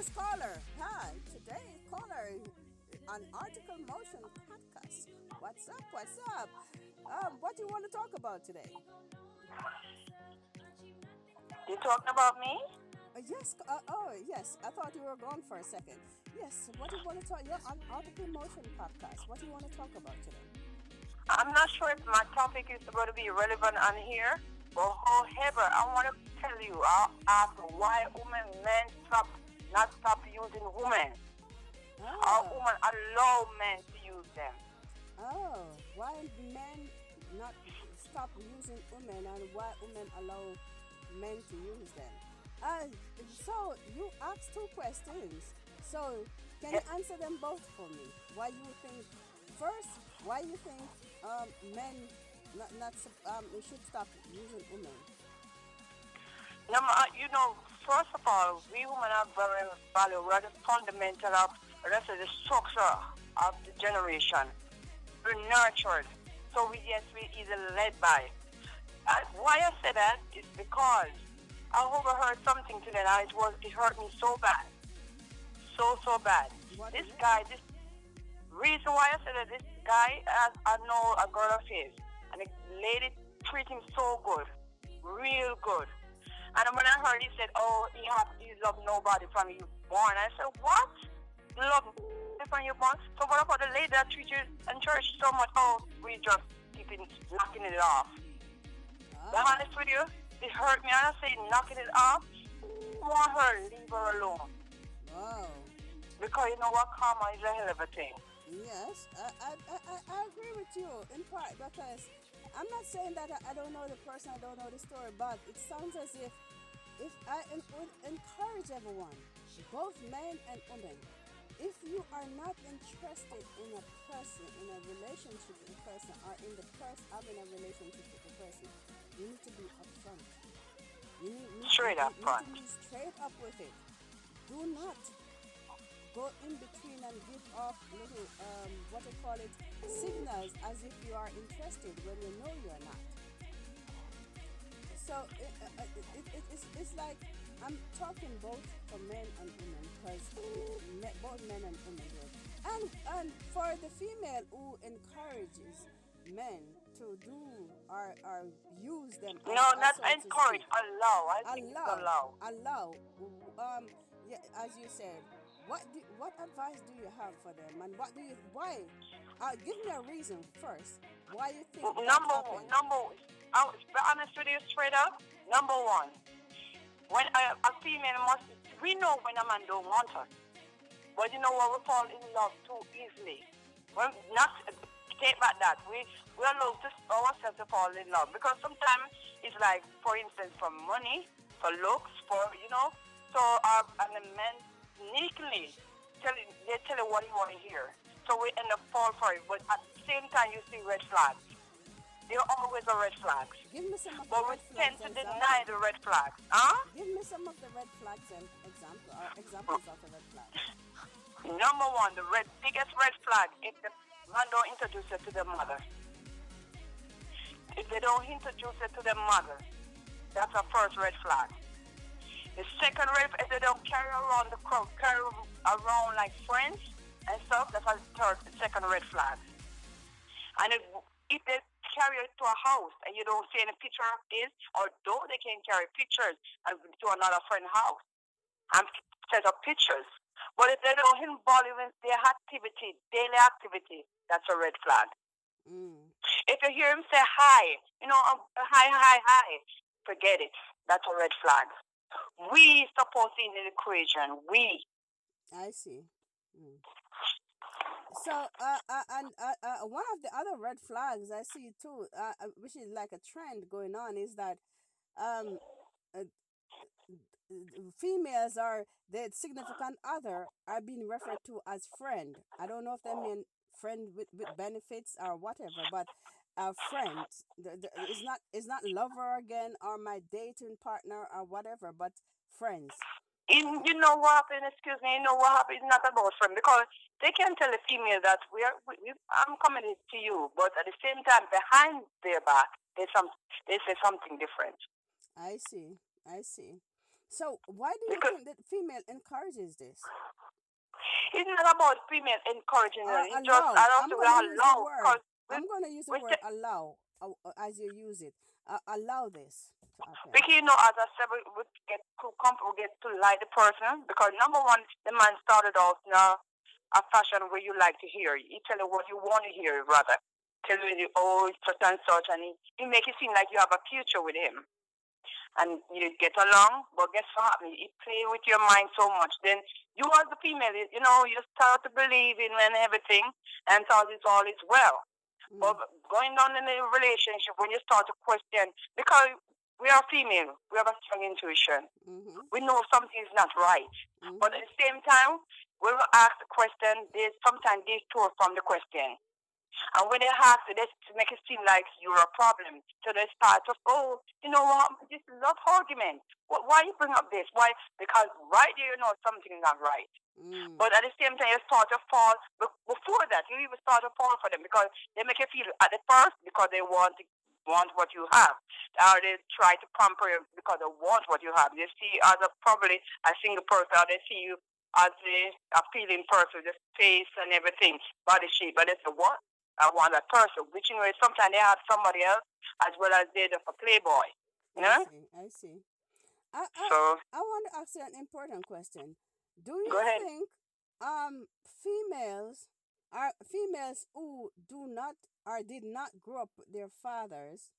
today's caller. Hi, today's caller on Article Motion podcast. What's up? What's up? Um, what do you want to talk about today? You talking about me? Uh, yes. Uh, oh, yes. I thought you were gone for a second. Yes. What do you want to talk? You're on Article Motion podcast. What do you want to talk about today? I'm not sure if my topic is going to be relevant on here, but however, I want to tell you uh, after why women, men stop, not stop using women. Oh. How women allow men to use them. Oh, why men not stop using women and why women allow men to use them? Uh, so you asked two questions. So can you answer them both for me? Why you think first? Why you think um, men not, not um, should stop using women? No, you know, first of all, we women are very value, rather fundamental of the rest of the structure of the generation. We're nurtured. So we yes, we either led by. Uh, why I say that is because I overheard something today and it was it hurt me so bad. So so bad. What this guy, this reason why I said that this guy has I know a girl of his and the lady treat him so good. Real good. And when I heard he said, Oh, he have he love nobody from you born. I said, What? You love nobody from you born? So what about the lady that treat you in church so much? Oh, we just keeping knocking it off. Be Ah, honest with you, it hurt me. I say knocking it off. Want her, leave her alone. wow. Because you know what, karma is a hell of a thing. Yes, I, I, I, I- I agree with you in part because I'm not saying that I, I don't know the person, I don't know the story, but it sounds as if if I would encourage everyone, both men and women, if you are not interested in a person, in a relationship with a person, or in the person having a relationship with a person, you need to be upfront. You need, need Straight you, up you front. need to be straight up with it. Do not go in between and give off little um, what I call it signals as if you are interested when you know you are not. So it, uh, it, it, it, it's, it's like I'm talking both for men and women because both men and women do. And and for the female who encourages men to do or, or use them. No, not encourage, allow. I allow, allow. allow. Um, yeah, as you said, what do, what advice do you have for them, and what do you why? Uh, give me a reason first why you think Number happened. number, I'll be honest with you straight up. Number one, when a, a female must, we know when a man don't want her, but you know what? We fall in love too easily. When not take back that we we allow to ourselves to fall in love because sometimes it's like, for instance, for money, for looks, for you know. So uh, and the men sneakily tell you, they tell you what you want to hear. So we end up fall for it, but at the same time you see red flags. There are always a red flags. Give me some of the But we red tend flags. to deny the red flags. Huh? Give me some of the red flags and example uh, examples of the red flags. Number one, the red biggest red flag if the man don't introduce her to the mother. If they don't introduce her to the mother, that's a first red flag. The second red is they don't carry around the crowd, carry around like friends and stuff, that's a third second red flag. And if, if they carry it to a house and you don't see any picture of it, although they can carry pictures and to another friend's house and set up pictures. But if they don't involve in their activity, daily activity, that's a red flag. Mm. If you hear him say hi, you know, um, hi, hi, hi, forget it. That's a red flag. We supposed in the equation. We. I see. Mm. So, uh, uh, and uh, uh, one of the other red flags I see too, uh, uh, which is like a trend going on, is that um, uh, females are their significant other are being referred to as friend. I don't know if they mean friend with, with benefits or whatever, but a friend the, the, it's not it's not lover again or my dating partner or whatever, but friends. In, you know what happened? Excuse me. You know what happened? It's not about friend because they can tell a female that we are. We, we, I'm committed to you, but at the same time, behind their back, they some they say something different. I see. I see. So why do you Because think that female encourages this? it's not about female encouraging it. It's just. I don't I'm think we to use the allow word. because we, I'm going to use the word allow uh, as you use it. Uh, allow this happen. because you know, as I said, we, we get too comfortable, we get to like the person because number one, the man started off now a fashion where you like to hear. He tell you what you want to hear, rather. Tell you, oh, it's such and such, and he, he make it seem like you have a future with him. And you get along, but guess what happens? He play with your mind so much. Then you as the female, you you know, you start to believe in and everything, and thought it's all is well. Mm, But going on in a relationship, when you start to question, because we are female, we have a strong intuition. mm-hmm, We know something is not right. mm-hmm. But at the same time, when we ask the question, there's sometimes detour from the question. And when they ask it, they make it seem like you're a problem. So they start of, oh, you know what, this is love argument. Wh- Why you bring up this? Why? Because right there, you know something is not right. Mm, But at the same time, you start to fall. Before that, you even start to fall for them because they make you feel at the first because they want to, want what you have, or they try to pamper you because they want what you have. They see you as a probably a single person, or they see you as a, appealing feeling person, the face and everything, body shape. But they say, what? I want that person. Which you know, sometimes they have somebody else as well as they're just a playboy. You I see. I see. I, I, So I want to ask you an important question. Do you think um females are females who do not or did not grow up with their fathers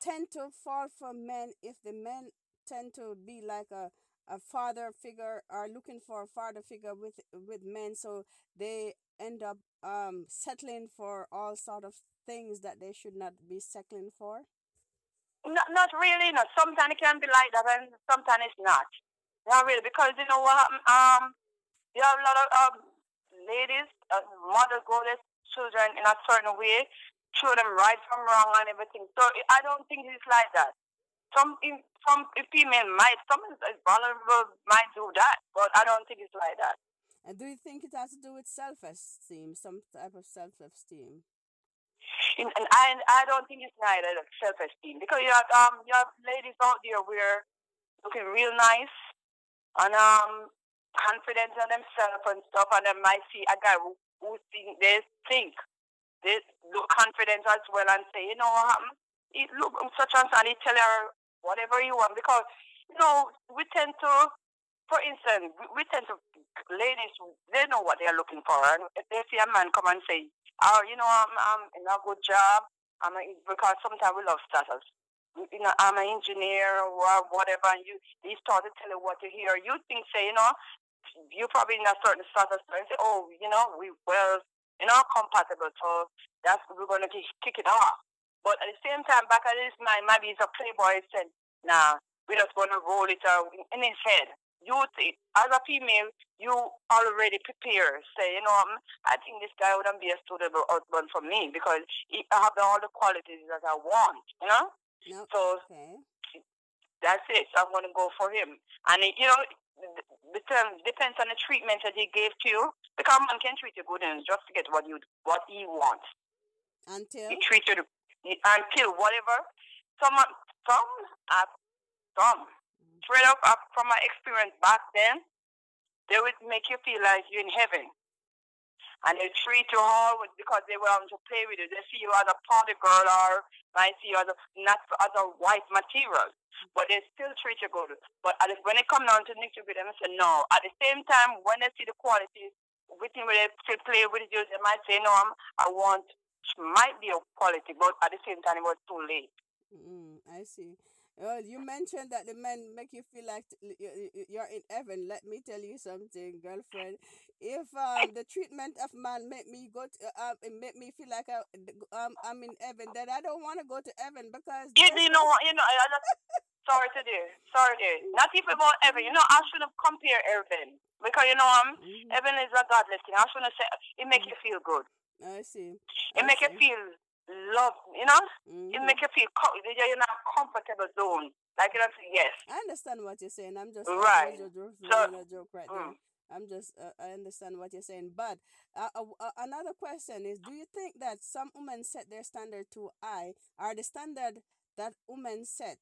tend to fall for men if the men tend to be like a a father figure are looking for a father figure with with men so they end up um settling for all sort of things that they should not be settling for Not, not really. No. Sometimes it can be like that, and sometimes it's not. Not really, because you know what happened? Um, you have a lot of um, ladies, uh, mothers go their children in a certain way, show them right from wrong and everything. So I don't think it's like that. Some in, some female might, some is vulnerable might do that, but I don't think it's like that. And do you think it has to do with self esteem, some type of self esteem? And, I I don't think it's neither like self esteem because you have um you have ladies out there where looking real nice and um confident in themselves and stuff and they might see a guy who, who think they think they look confident as well and say, you know what happened? He look such and such and he tell her whatever you want because you know, we tend to for instance, we, we tend to ladies they know what they're looking for and if they see a man come and say, Oh, you know, I'm I'm in a good job. I'm a, because sometimes we love status. You you know, I'm an engineer or whatever, and you you start to tell you what you hear. You think, say, you know, you're probably in a certain status, and say, oh, you know, we well, you know, compatible. So that's we're gonna kick, kick it off. But at the same time, back at his mind, maybe he's a playboy. Said, nah, we're just gonna roll it out in his head. You think, as a female, you already prepare. Say, you know, I think this guy wouldn't be a suitable husband for me because he I have all the qualities that I want. You know, No. so Okay. that's it. I'm going to go for him. And, it, you know, it um, depends on the treatment that he gave to you. Because man can treat you good and just to get what you what he wants. Until He treats you until whatever. Some, some, uh, some, straight up from my experience back then, they would make you feel like you're in heaven. And they treat you all with, because they want to play with you. They see you as a party girl or might see you as a, not as a white material. But they still treat you good. But at when it comes down to nitty gritty, they say no. At the same time, when they see the qualities, within where they play with you, they might say, no, I'm, I want, might be of quality, but at the same time, it was too late. Mm, I see. Well, you mentioned that the men make you feel like you're in heaven. Let me tell you something, girlfriend. If um the treatment of man make me go to uh, um it make me feel like I, um I'm in heaven, then I don't want to go to heaven because You, you know what? You know, just, sorry to do, sorry to do. Not even about heaven. You know, I shouldn't compare heaven because you know, um, Mhm, heaven is a godless thing. I shouldn't say it make you feel good. I see. It I make you feel love. You know, it Mhm. make you feel co- you're in a comfortable zone. Like you know, yes, I understand what you're saying. I'm just Right. I'm So, a joke right mm. I'm just uh, I understand what you're saying. But uh, uh, uh, another question is: Do you think that some women set their standard too high, or the standard that women set,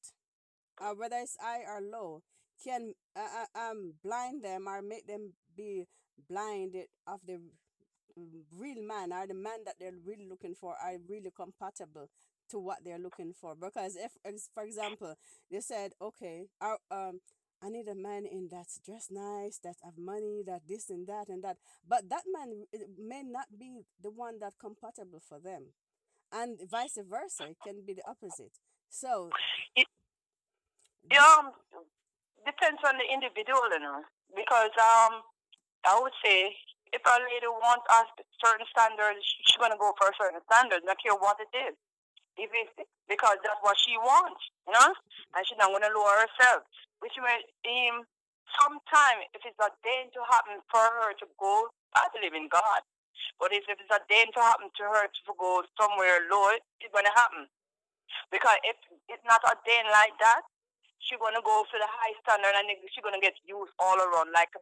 uh, whether it's high or low, can uh, uh, um blind them or make them be blinded of the real man or the man that they're really looking for are really compatible to what they're looking for because if for example they said okay our, um I need a man in that's dressed nice, that have money, that this and that and that. But that man may not be the one that compatible for them, and vice versa. It can be the opposite. So It, it um, depends on the individual, you know. Because um, I would say if a lady wants a certain standard, she- she's gonna go for a certain standard, not care what it is. If it, because that's what she wants, you know, and she's not gonna lower herself. Which may um, sometime if it's a ordained to happen for her to go, I believe in God. But if, if it's ordained to happen to her to go somewhere low, it's gonna happen. Because if it's not a ordained like that, she's gonna go for the high standard and she's gonna get used all around like a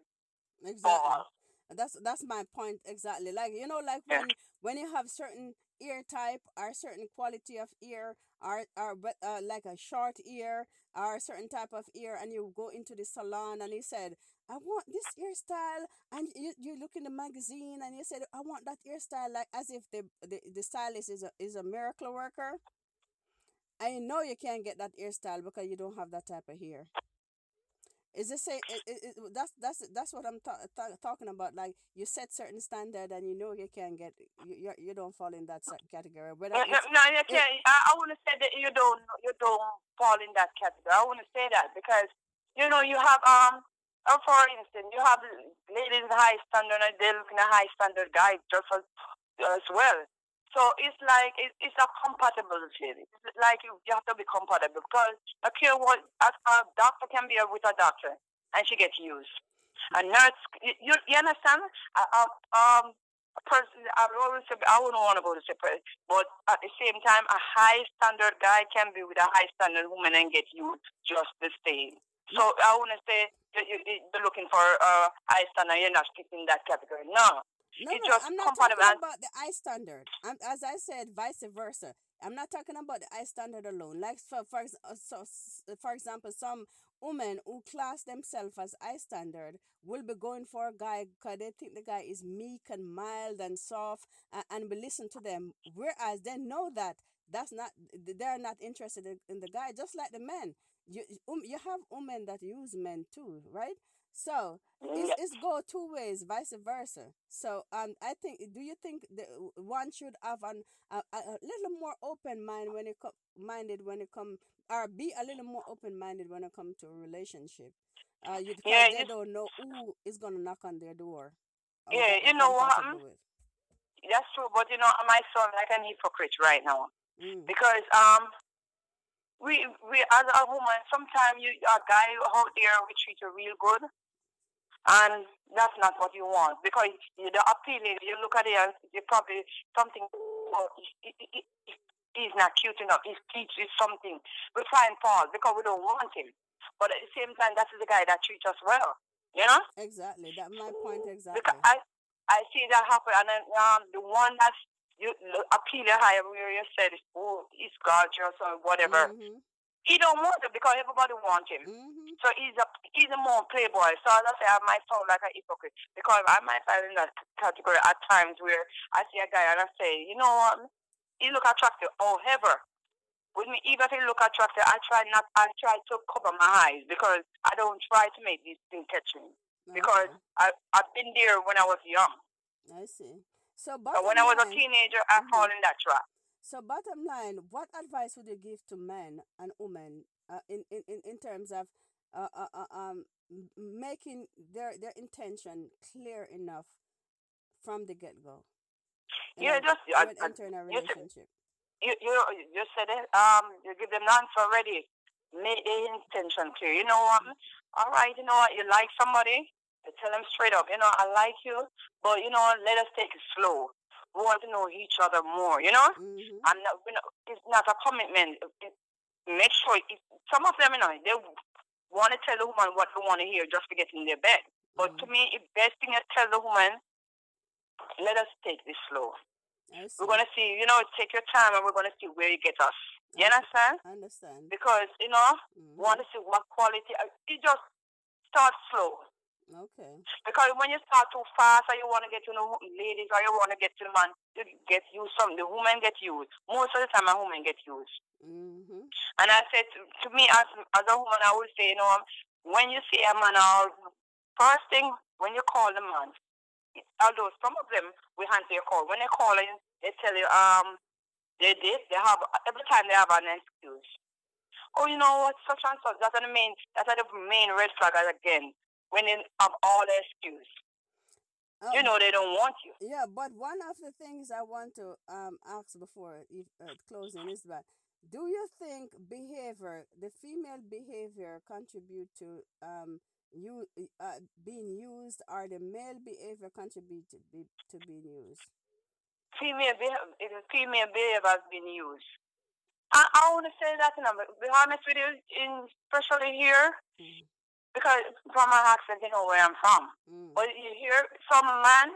exactly. ball. That's that's my point exactly. Like you know, like when when you have certain ear type or certain quality of ear or or but uh, like a short ear or a certain type of ear, and you go into the salon and he said, "I want this hairstyle," and you, you look in the magazine and you said, "I want that hairstyle," like as if the the, the stylist is a is a miracle worker. i know you can't get that hairstyle because you don't have that type of hair. Is this say it, it, it, that's that's that's what I'm ta- ta- talking about? Like you set certain standard and you know you can't get you you, don't fall in that category. Whether No, no, no, you can't. I, I want to say that you don't you don't fall in that category. I want to say that because you know you have um. Uh, for instance, you have ladies high standard and they're looking at high standard guys just as, as well. So it's like it, it's a compatibility. It's like you, you have to be compatible because a care what a, a doctor can be with a doctor and she gets used. A nurse, you, you, understand? Uh, um, um, a person, I always say, I wouldn't want to go to separate, but at the same time, a high standard guy can be with a high standard woman and get used just the same. So I want to say that you, you- you're looking for a high standard, you're not fitting that category. No, no it's no just I'm not talking And about the eye standard. I'm, as I said, vice versa. I'm not talking about the eye standard alone. Like for for uh, so, for example, some women who class themselves as eye standard will be going for a guy because they think the guy is meek and mild and soft and, and we listen to them whereas they know that that's not they're not interested in, in the guy just like the men you um, you have women that use men too right so it's, yeah, it's go two ways vice versa. So um i think do you think the one should have an a, a, little more open mind when it co- minded when it come or be a little more open minded when it come to a relationship? Uh you yeah, they you, don't know who is gonna knock on their door yeah, you know what with. That's true, but you know, my son like an hypocrite right now mm, because um, we we as a woman, sometimes you a guy out there we treat you real good, and that's not what you want because you the appealing. You look at it and you probably something. He, he, he, he- he's not cute enough. Speech is something. We try and fall because we don't want him, but at the same time, that's the guy that treats us well. You know. exactly that's my point exactly. Because I I see that happen, and then um, the one that's you appealing higher where you said, oh, he's gorgeous or whatever. mm-hmm He don't want it because everybody wants him. mm-hmm So he's a he's a more playboy. So as I say, I might sound like a hypocrite because I might fall in that category at times where I see a guy and I say, you know what, he look attractive. However, with me, even if he look attractive, I try not. I try to cover my eyes because I don't try to make these things catch me because I I've been there when I was young. i see so So when I was a teenager, I mm-hmm fall in that trap. So bottom line, what advice would you give to men and women uh, in, in, in, in terms of uh, uh, uh, um, making their, their intention clear enough from the get go? You Yeah, just I, I, entering a you, relationship. you you you said it. Um, you give them the answer already. Make the intention clear. You know what? All right. You know what? You like somebody. Tell them straight up. You know, I like you, but you know, let us take it slow. Want to know each other more. You know, Mm-hmm. I'm. You know, it's not a commitment. It, make sure. It, some of them, you know, they want to tell the woman what they want to hear just to get in their bed. But to Mm-hmm. me, the best thing is tell the woman, let us take this slow. We're gonna see, you know, take your time and we're gonna see where you get us. You I understand? I understand. Because, you know, Mm-hmm. want to see what quality uh, it just start slow. Okay. Because when you start too fast or you want to get to the ladies or you want to get to the man, to get used some, the woman get used. Most of the time, a woman get used. Mm-hmm. And I said to, to me as as a woman, I would say, you know, when you see a man, or first thing when you call the man, although some of them will answer your call. When they call in, they tell you um they did they have every time they have an excuse. Oh, you know what, such and such. That's the main that's the main red flag again when they have all the excuse. Um, You know they don't want you. Yeah, but one of the things I want to um ask before uh, closing is that do you think behavior, the female behavior, contribute to um you uh, being used, or the male behavior contribute to, be, to being used? Female behavior, female behavior has been used. I, I want to say that, and I'm be honest with you, in, especially here, Mm, because from my accent, you know where I'm from. mm, But you hear some man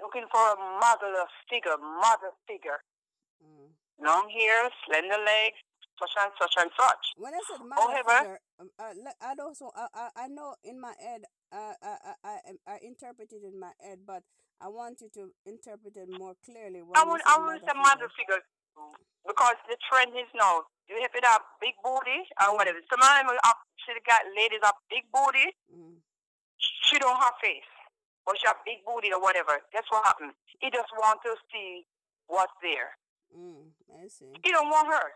looking for a model figure, model figure. mm. Long hair, slender legs, such and such and such. When I said mother However- figure, um, uh, I also I, I I know in my head uh, I, I I I interpreted in my head, but I want you to interpret it more clearly. I said I want a model figure because the trend is now. You have it up big booty or whatever. Some of them are up, she got ladies up big booty. Mm, She don't have face, or she have big booty or whatever. Guess what happened? He just want to see what's there. mm, I see. He don't want her.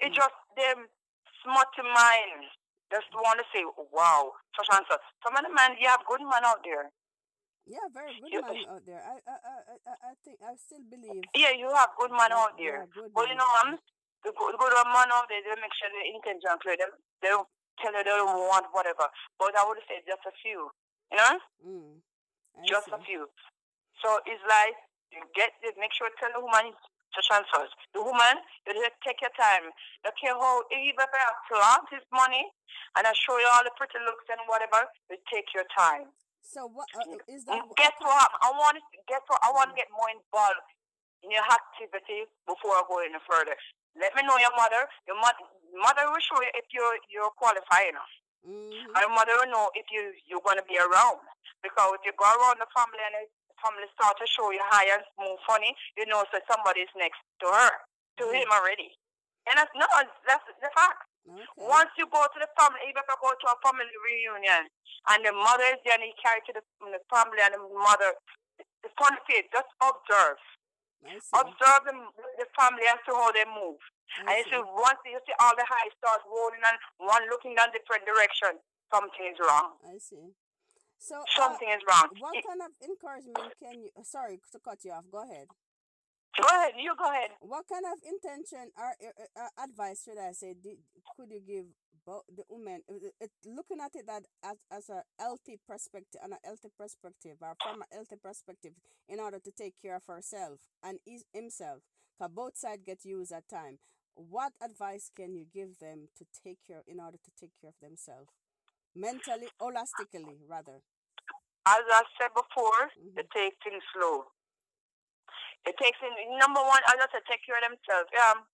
It Mm. just them smutty mind. Just want to say, wow, such and such. Some of the men, you have good men out there. Yeah, very good You- man out there. I, I, I, I- I think I still believe. Yeah, you have good man Yeah, out yeah, there. good But you man know, um, the good, good man out there, they make sure the intention clear. They, they don't tell you they don't want whatever. But I would say just a few. You know? Mm, I just see. a few. So it's like you get this, make sure tell the woman to such. The woman, you just take your time. Don't care how even if I flaunt his money and I show you all the pretty looks and whatever, you take your time. So what uh, is that? Guess what? I want to guess what? I want to get more involved in your activity before I go any further. Let me know your mother. Your mother, mother will show you if you're you're qualified enough. Mhm. Our mother will know if you you're gonna be around. Because if you go around the family and the family start to show you high and smooth funny, you know so somebody's next to her, to Mhm. him already. And that's no, that's the fact. Okay. Once you go to the family, even if you go to a family reunion and the mother is there and you carry to the, the family and the mother, the funny face, just observe. Observe the, the family as to how they move. I And you see. once you see all the high start rolling and one looking down different direction, something is wrong. I see. So uh, Something is wrong. what It- kind of encouragement can you? Sorry to cut you off. Go ahead. Go ahead, you go ahead. What kind of intention or uh, uh, advice should I say? Did, could you give both the women uh, uh, it, looking at it that as, as a healthy perspective, on a healthy perspective, or from a healthy perspective, in order to take care of herself and his, himself? Cause both sides get used at time. What advice can you give them to take care in order to take care of themselves, mentally, holistically, rather? As I said before, Mhm. you take things slow. It takes in number one, I said, take care of themselves. Um,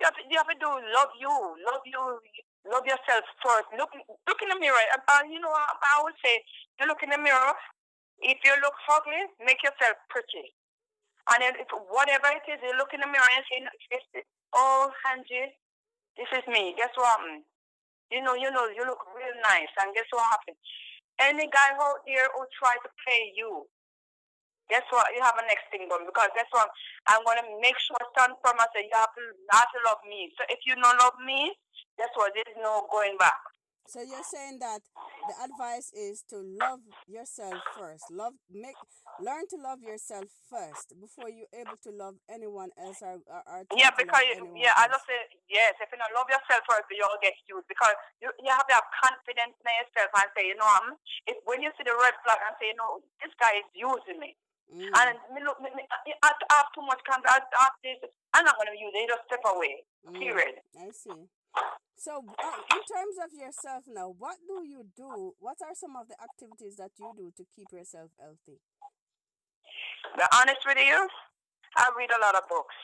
You have, to, you have to do love you, love you, love yourself first. Look, look in the mirror. Uh, you know, I, I would say, you look in the mirror. If you look ugly, make yourself pretty. And then if whatever it is, you look in the mirror and say, "Yes, "Oh, Angie, this is me." Guess what happened? You know, you know, you look real nice. And guess what happened? Any guy out there who try to play you, guess what? You have a next thing going because guess what? I'm gonna make sure stand firm and say you have to not to love me. So if you don't love me, guess what? There is no going back. So you're saying that the advice is to love yourself first. Love make learn to love yourself first before you're able to love anyone else or, or, or Yeah, to because anyone yeah, I just say yes. If you don't love yourself first, you'll get used because you you have to have confidence in yourself and say, you know, um, if when you see the red flag and say, you know, this guy is using me, Mm, and me look, me, me, I I have too much confidence. I have this. I'm not gonna use it. You just step away. mm, Period. I see. So uh, in terms of yourself now, what do you do? What are some of the activities that you do to keep yourself healthy? Be honest with you, I read a lot of books.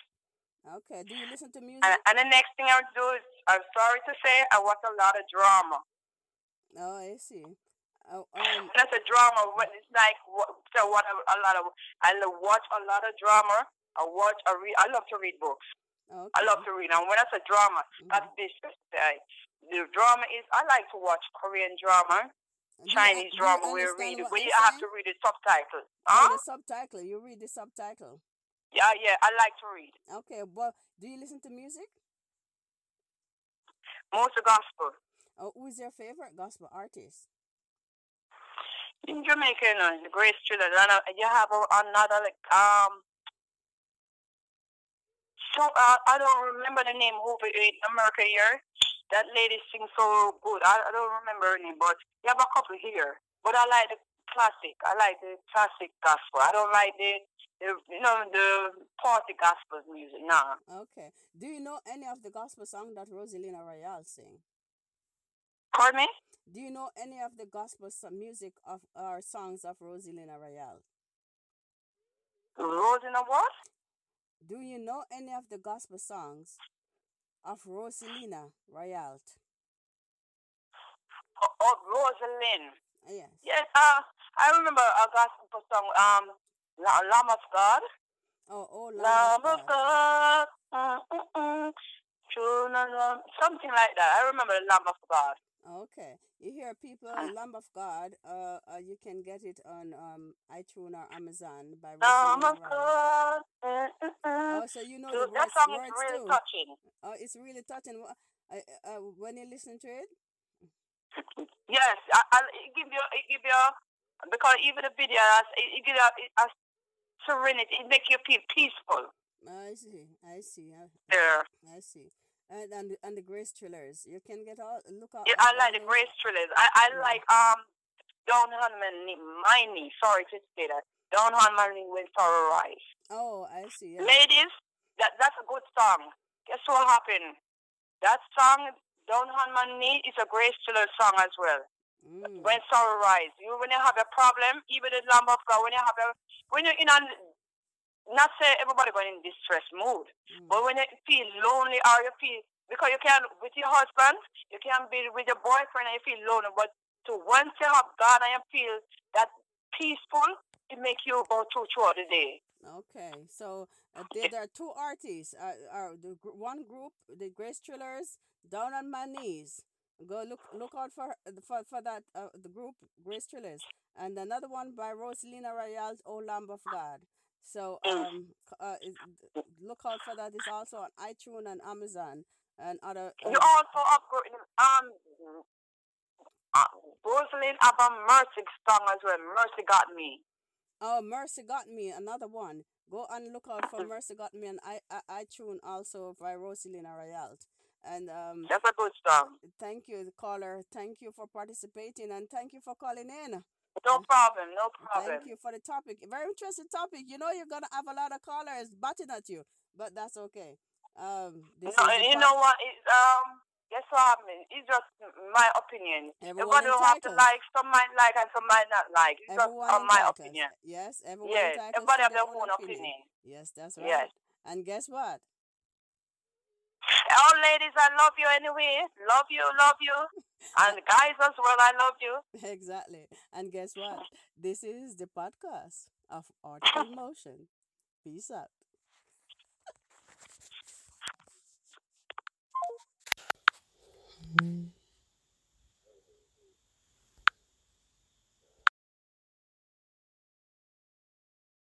Okay. Do you listen to music? And, and the next thing I do is, I'm sorry to say, I watch a lot of drama. Oh, I see. Oh, um, That's a drama. When it's like so what a, a lot of I watch a lot of drama. I watch. I read. I love to read books. okay. I love to read. And when I a drama, that's Mhm. this. Uh, the drama is. I like to watch Korean drama, Chinese you drama. We read We have to read the subtitles. Oh, Huh? the subtitle. You read the subtitle. Yeah, yeah. I like to read. Okay, but do you listen to music? Most of gospel. Oh, who is your favorite gospel artist? In Jamaica, you know, the Grace Thrillers, and you have another like um. So uh, I don't remember the name over in America here. That lady sings so good. I, I don't remember her name, but you have a couple here. But I like the classic. I like the classic gospel. I don't like the, the you know the party gospel music. Nah. Okay. Do you know any of the gospel song that Rosalina Royale sing? Pardon me. Do you know any of the gospel so- music of or songs of Rosalina Royale? Rose in a what? Do you know any of the gospel songs of Rosalina Royale? Oh, oh Rosalind. Yes. Yes. Uh, I remember a gospel song. Um, La- Lamb of God. Oh, oh, Lamb Lamb of of God. God. True, no, no, Something like that. I remember the Lamb of God. Okay. You hear people, Uh. Lamb of God, uh, uh, you can get it on um iTunes or Amazon by Lamb of. God. Oh, so you know So the that words, song is words really too. touching. Oh, it's really touching. Uh, uh, when you listen to it, Yes, I, I, it give you, it give you, because even the video, it, it give you a, a serenity. It make you feel peaceful. I see, I see, I, There. I see. And and the, and the Grace Thrillers, you can get all look out. Yeah, I like the Grace Thrillers. I, I Yeah. like um Down on my knee, my. Sorry to say that. Down on my knee when sorrow rise. Oh, I see. yeah. Ladies, that that's a good song. Guess what happened? That song, Down on My Knee, is a Grace Thriller song as well. Mm. When sorrow rise, you when you have a problem, even the Lamb of God, when you have a when you're in a not say everybody going in distress mood, Mm. but when you feel lonely or you feel because you can with your husband, you can be with your boyfriend and you feel lonely, but to once you have God and you feel that peaceful, it make you go through throughout the day. Okay, so uh, there, there are two artists. Uh, are the gr- one group, the Grace Thrillers, down on my knees. Go look look out for for for that uh, the group Grace Thrillers, and another one by Rosalina Royale, O Lamb of God. So Mm. um, uh, look out for that. It's also on iTunes and Amazon and other. You um, also upgrade um uh, Rosalind have a mercy song as well. Mercy got me. Oh, Mercy Got Me, another one. Go and look out for Mercy Got Me and I, I iTunes also by Rosalina Royale. And um, That's a good song. thank you, caller. Thank you for participating and thank you for calling in. No problem, no problem. Thank you for the topic. Very interesting topic. You know you're gonna have a lot of callers batting at you, but that's okay. Um, No, you know what? It, um, guess what? I mean, it's just my opinion. Everyone Everybody don't have to like. Some might like and some might not like. It's just Everyone uh, my opinion. Yes, everyone Yes, everybody to have their own opinion. Yes, that's right. Yes. And guess what? All ladies, I love you anyway. Love you, love you. And guys as well, I love you. Exactly. And guess what? This is the podcast of Art Article Motion. Peace out. Mm.